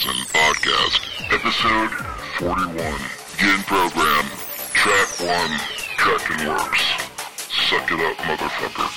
Johnson podcast, episode 41. Begin program. Track 1. DrakenWerks. Suck it up, motherfucker.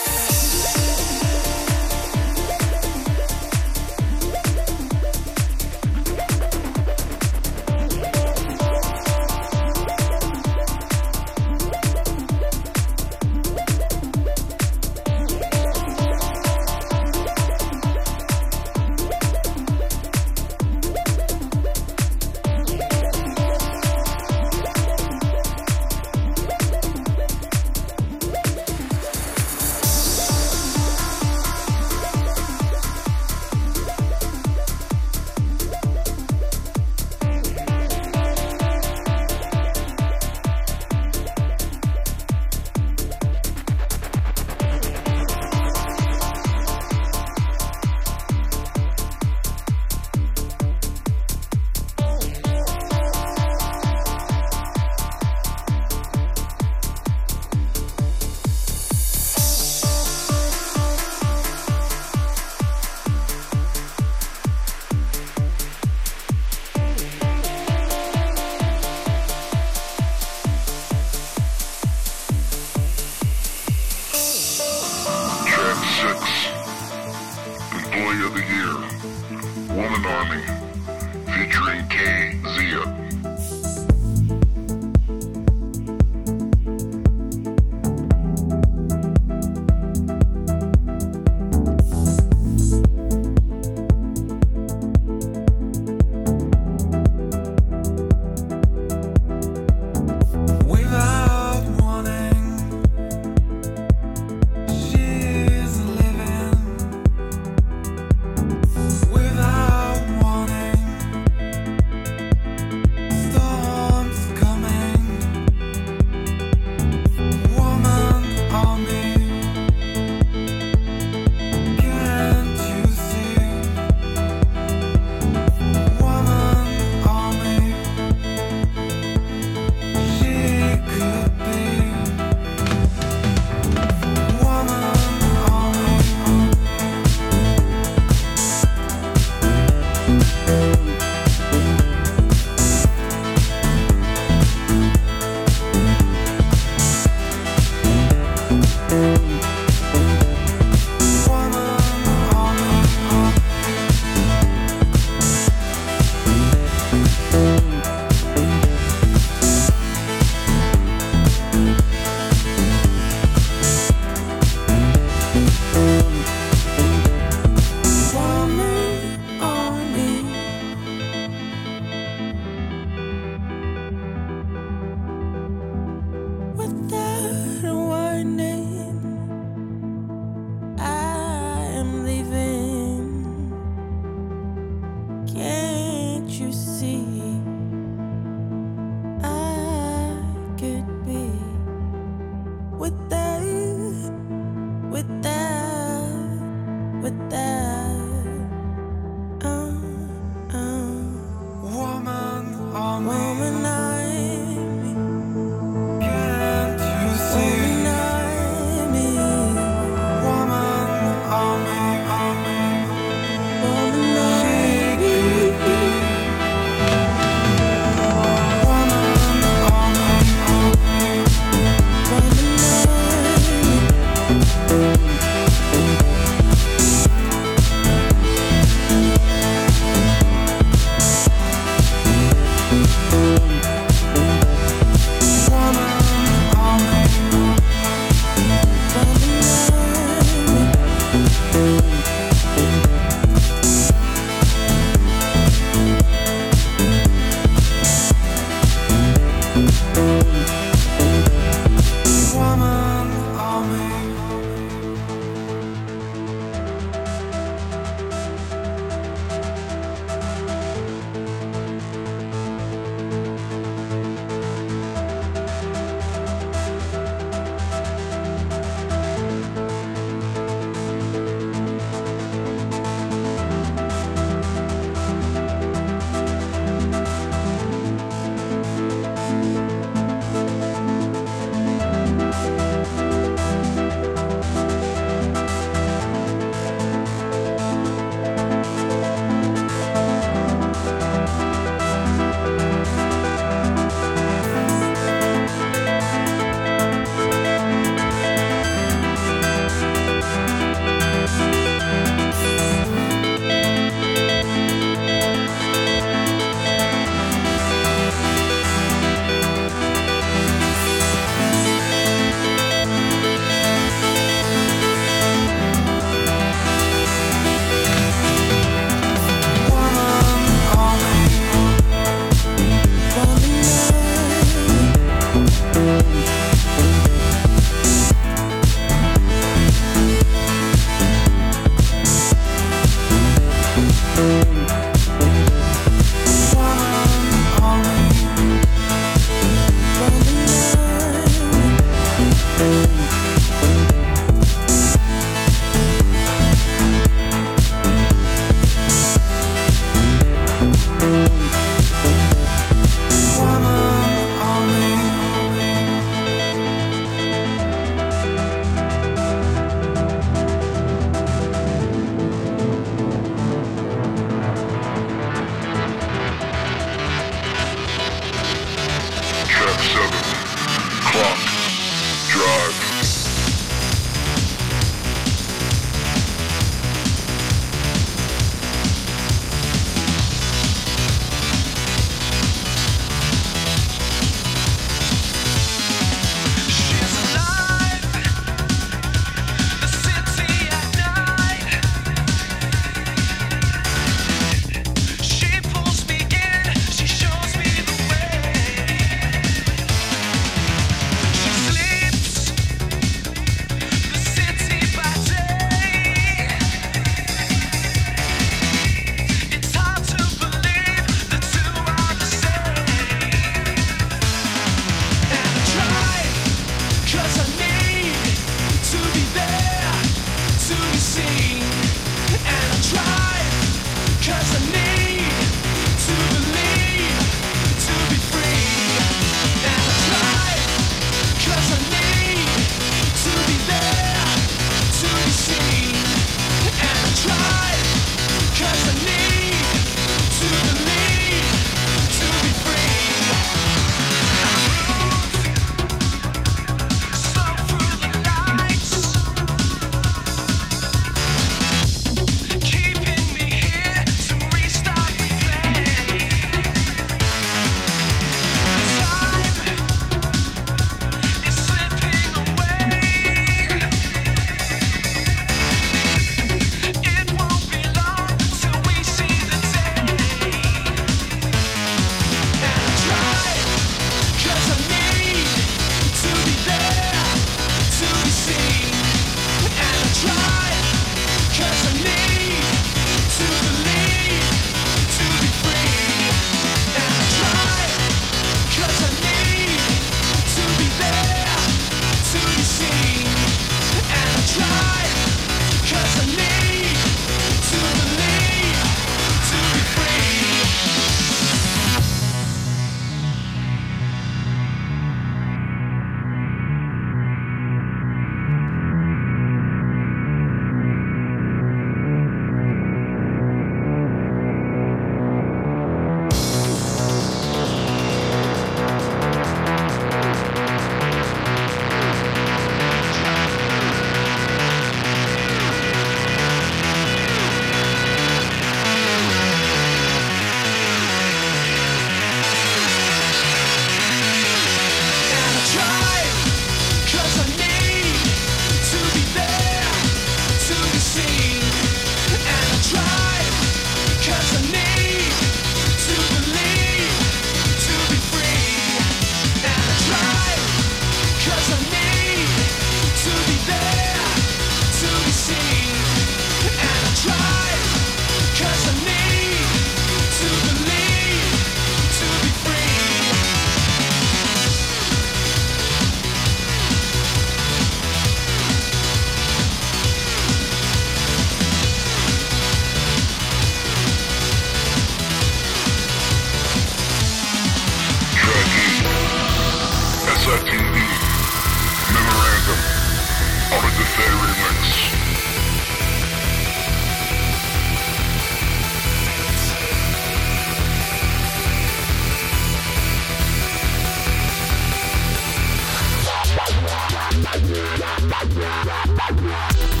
Bye.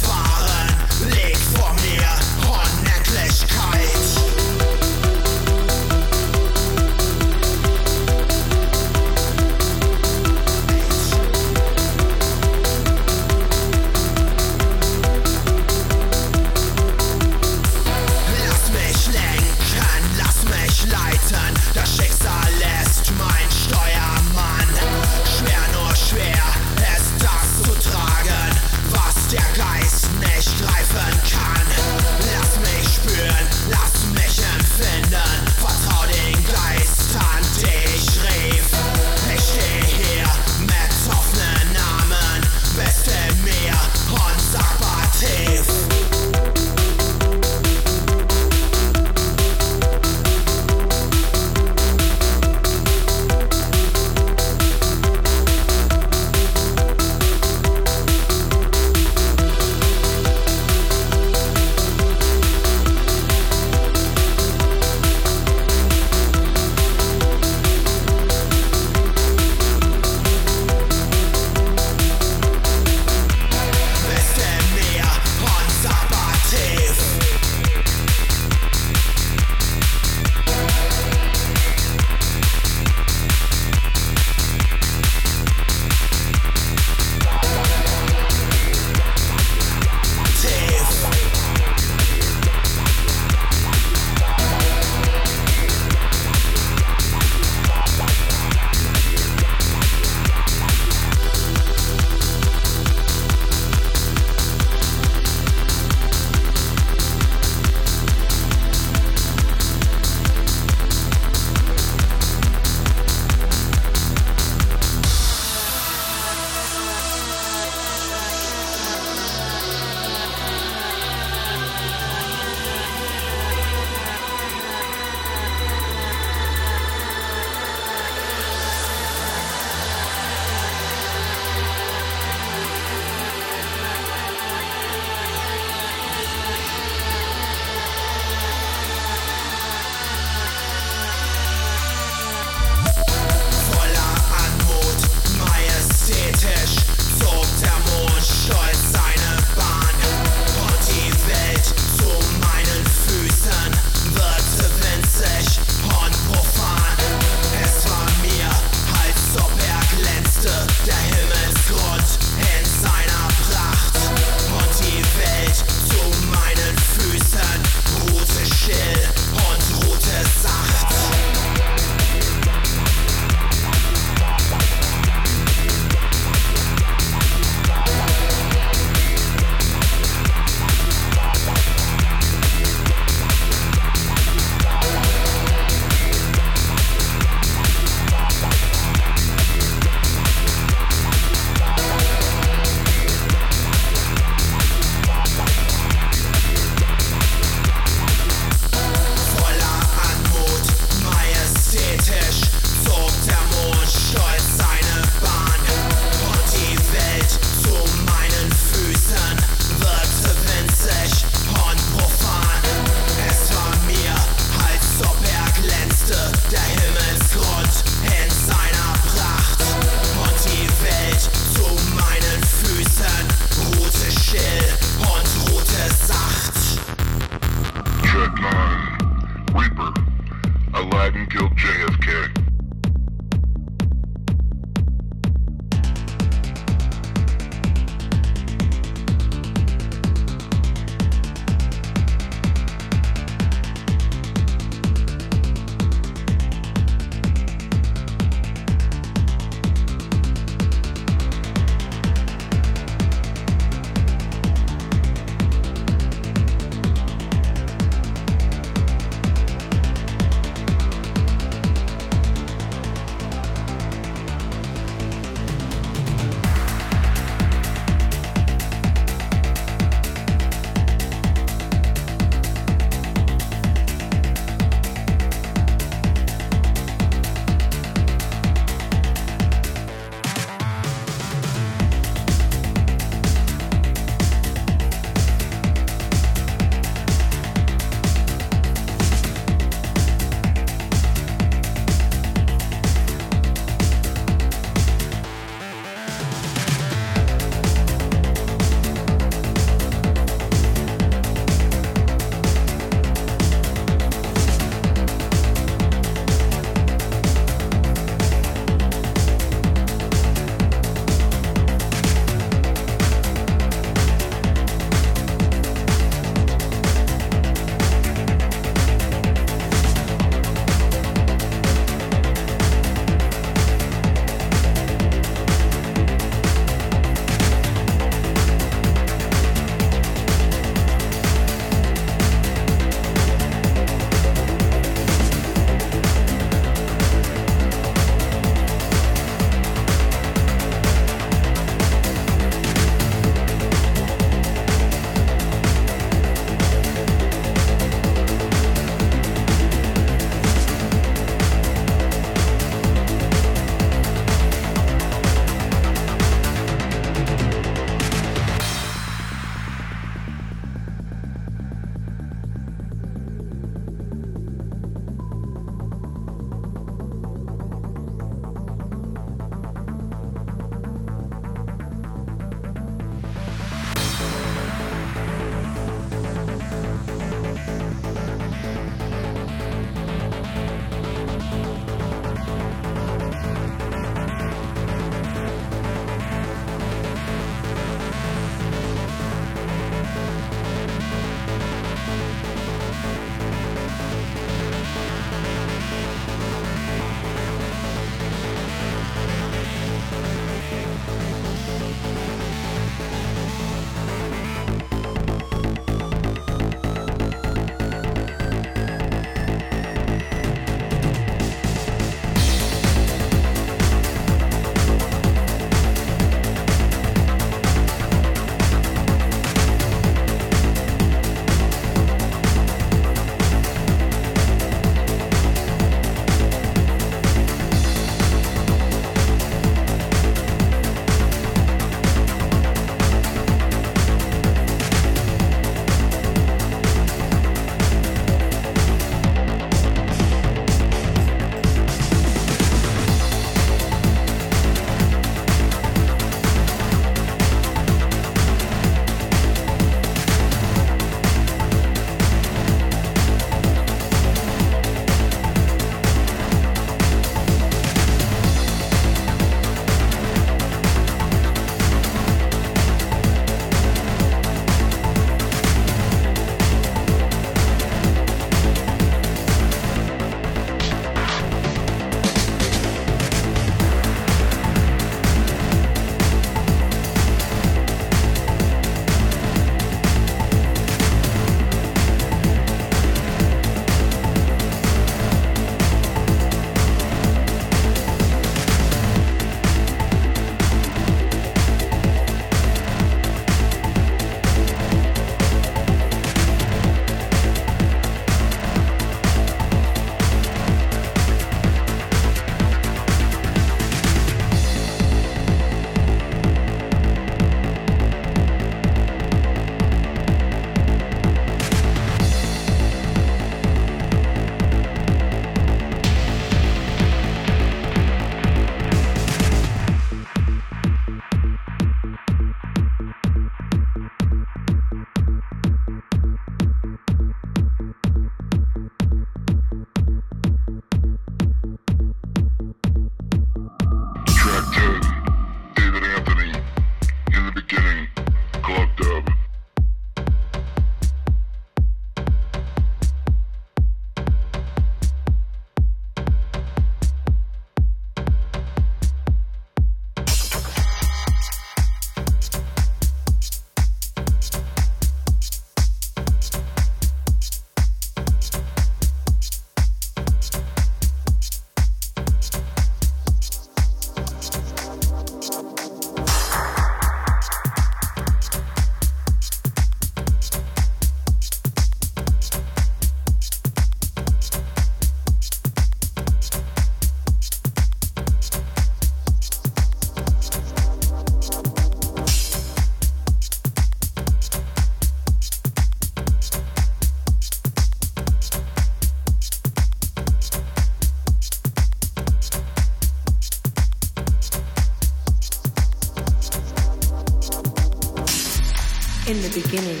The beginning,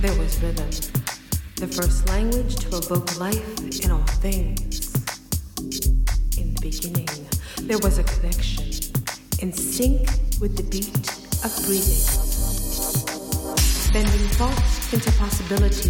there was rhythm, the first language to evoke life in all things. In the beginning, there was a connection in sync with the beat of breathing. Bending thoughts into possibilities,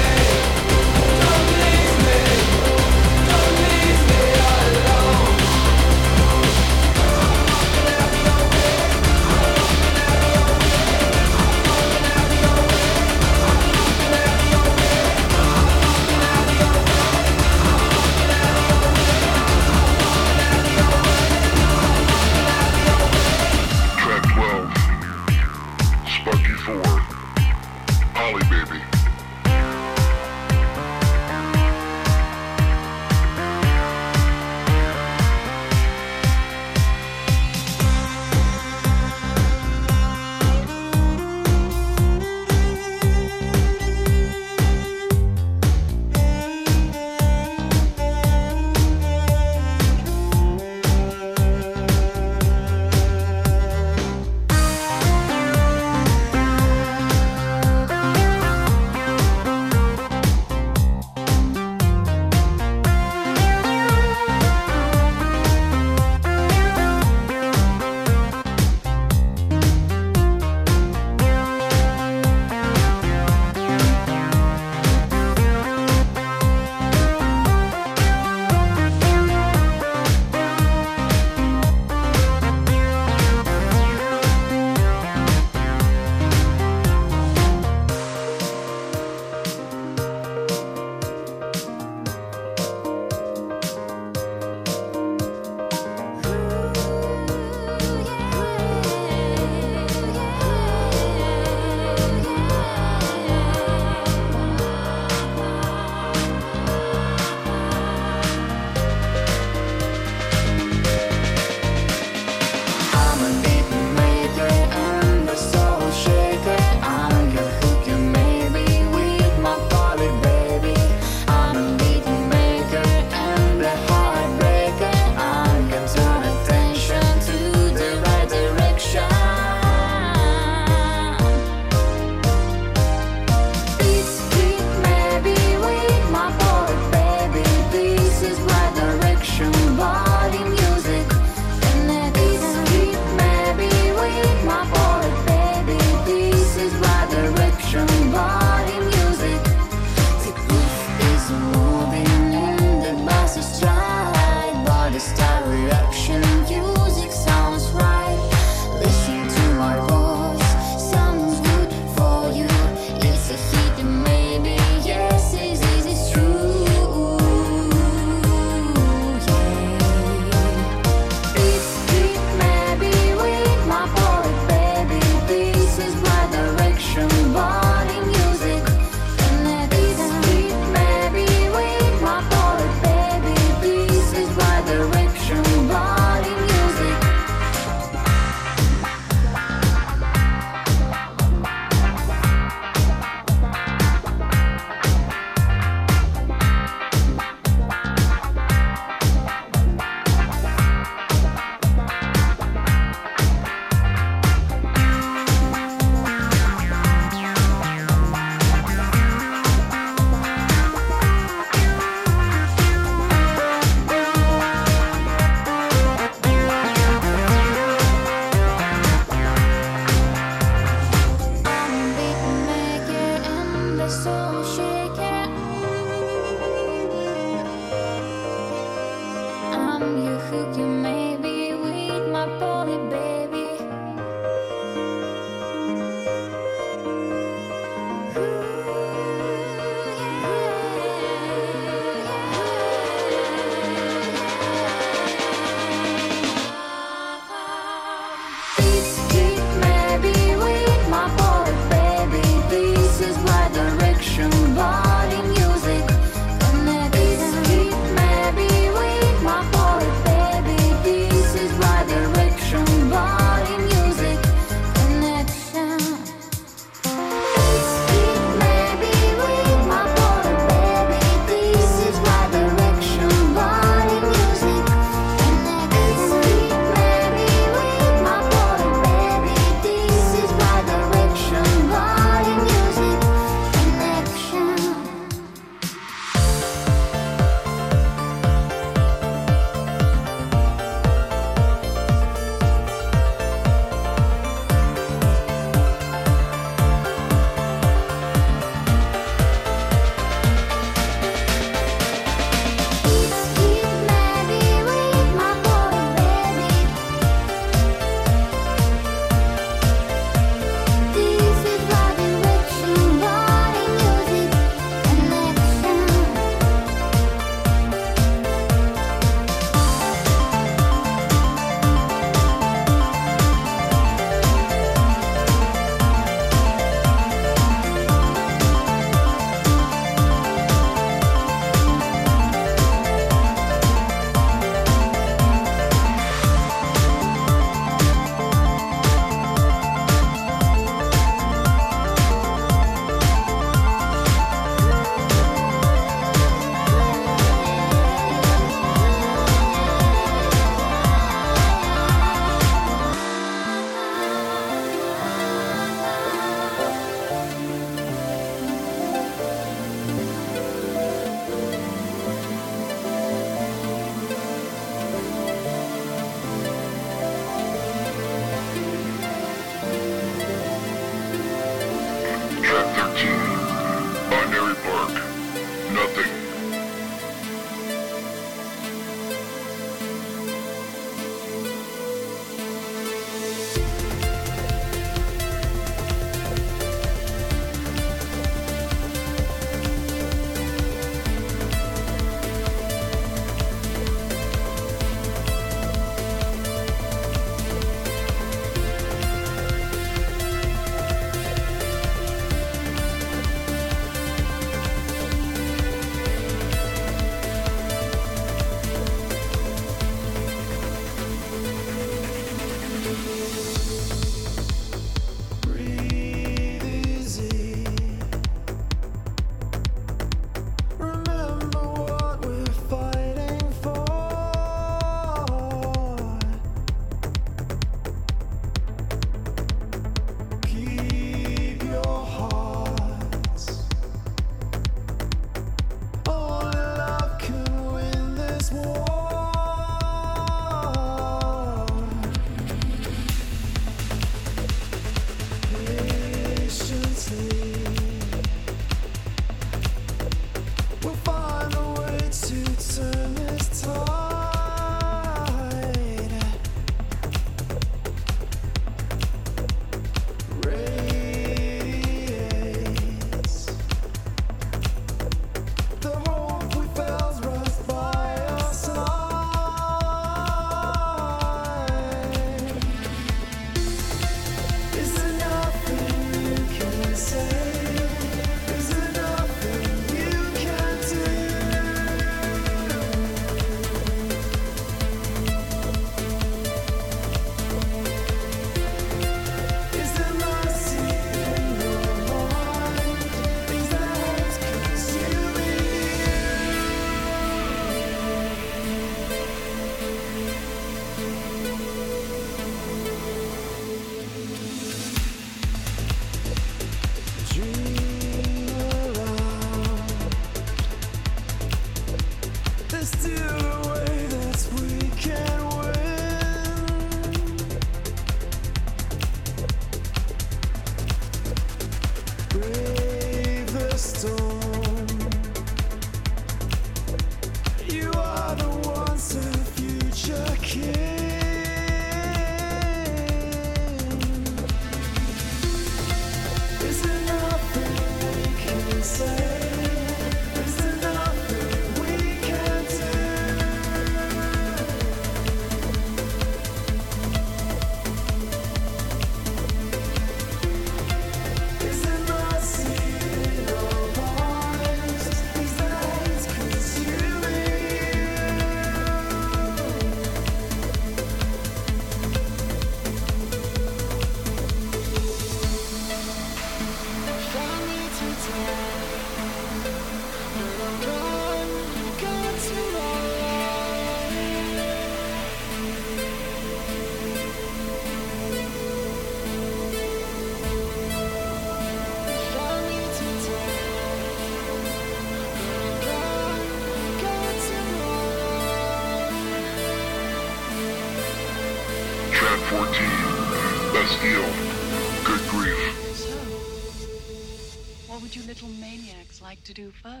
to do first?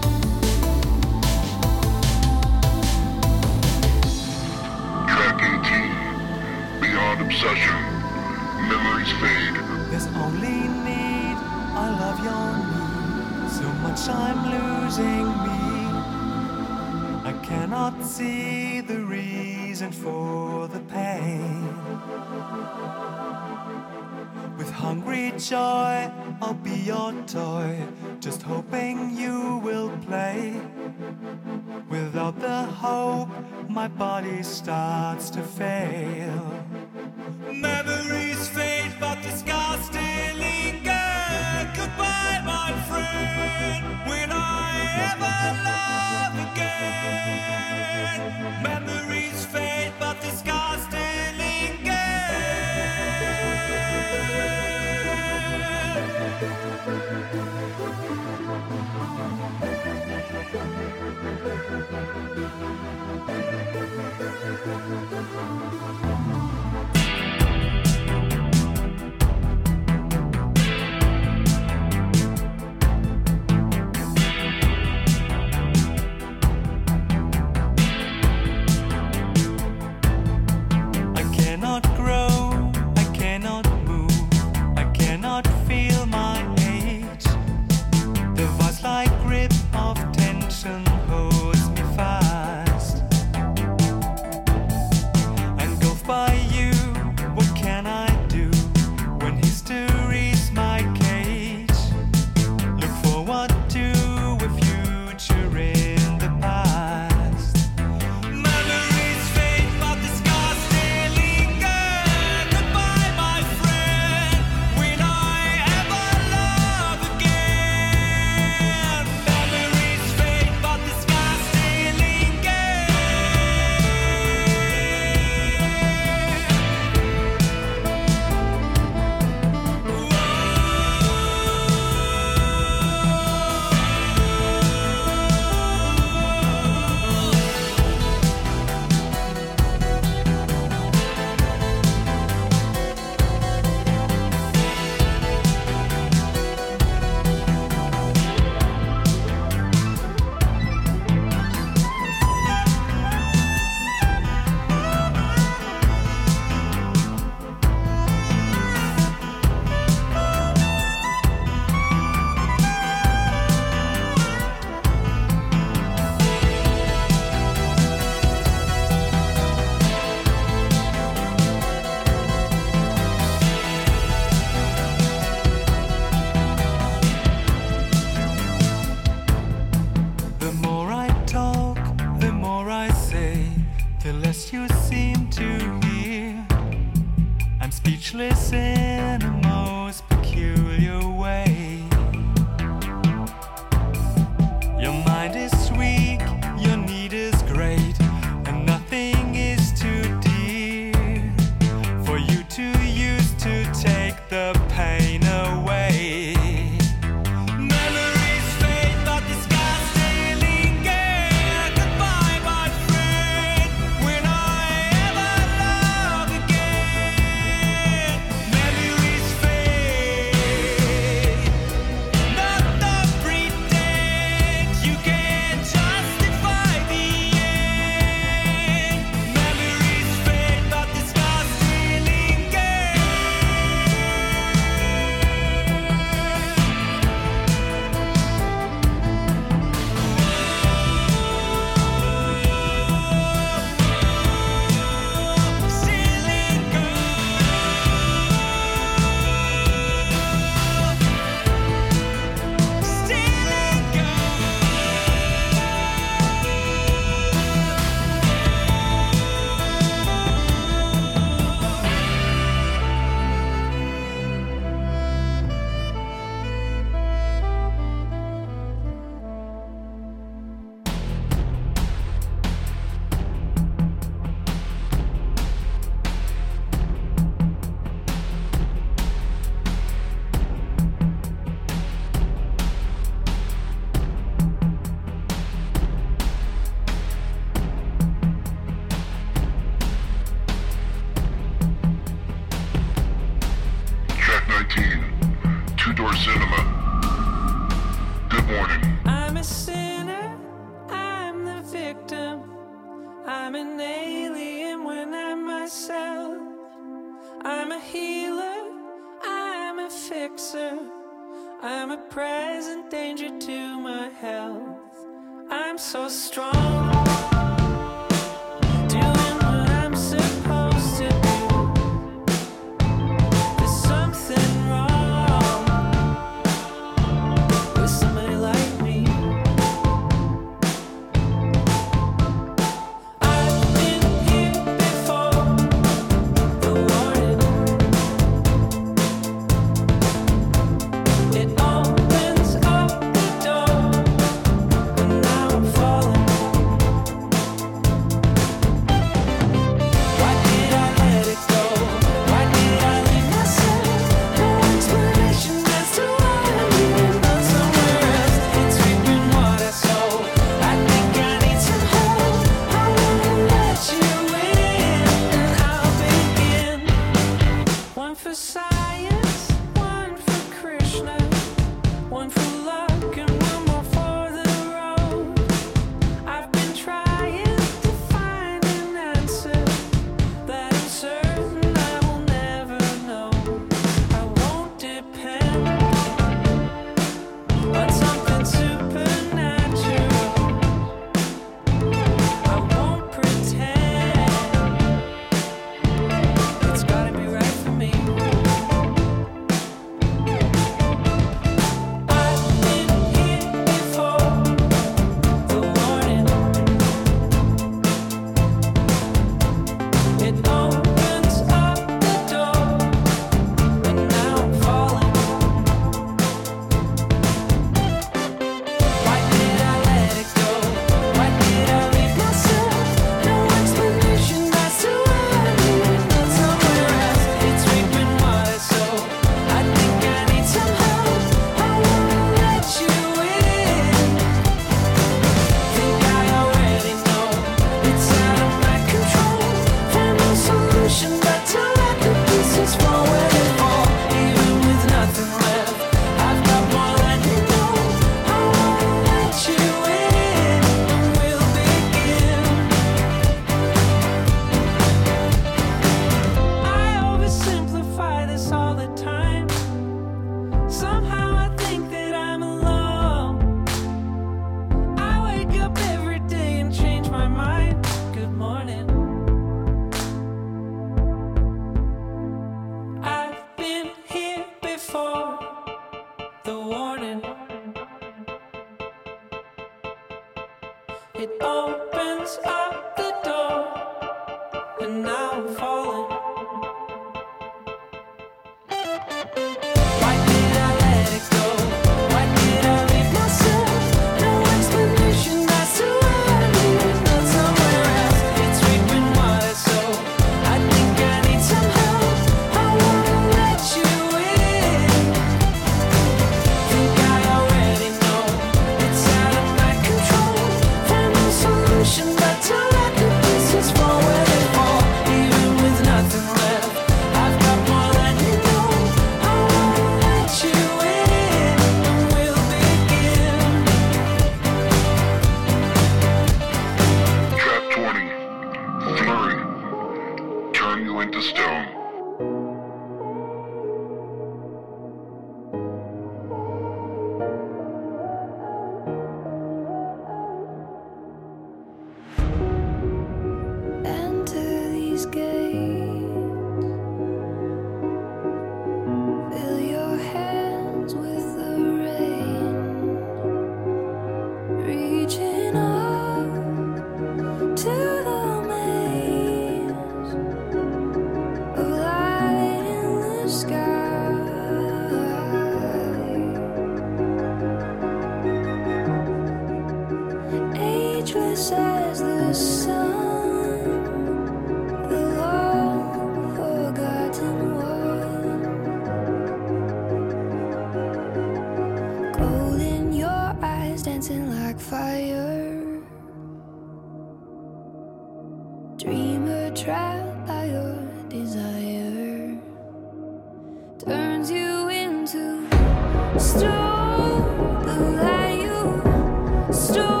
stone. The light you stole.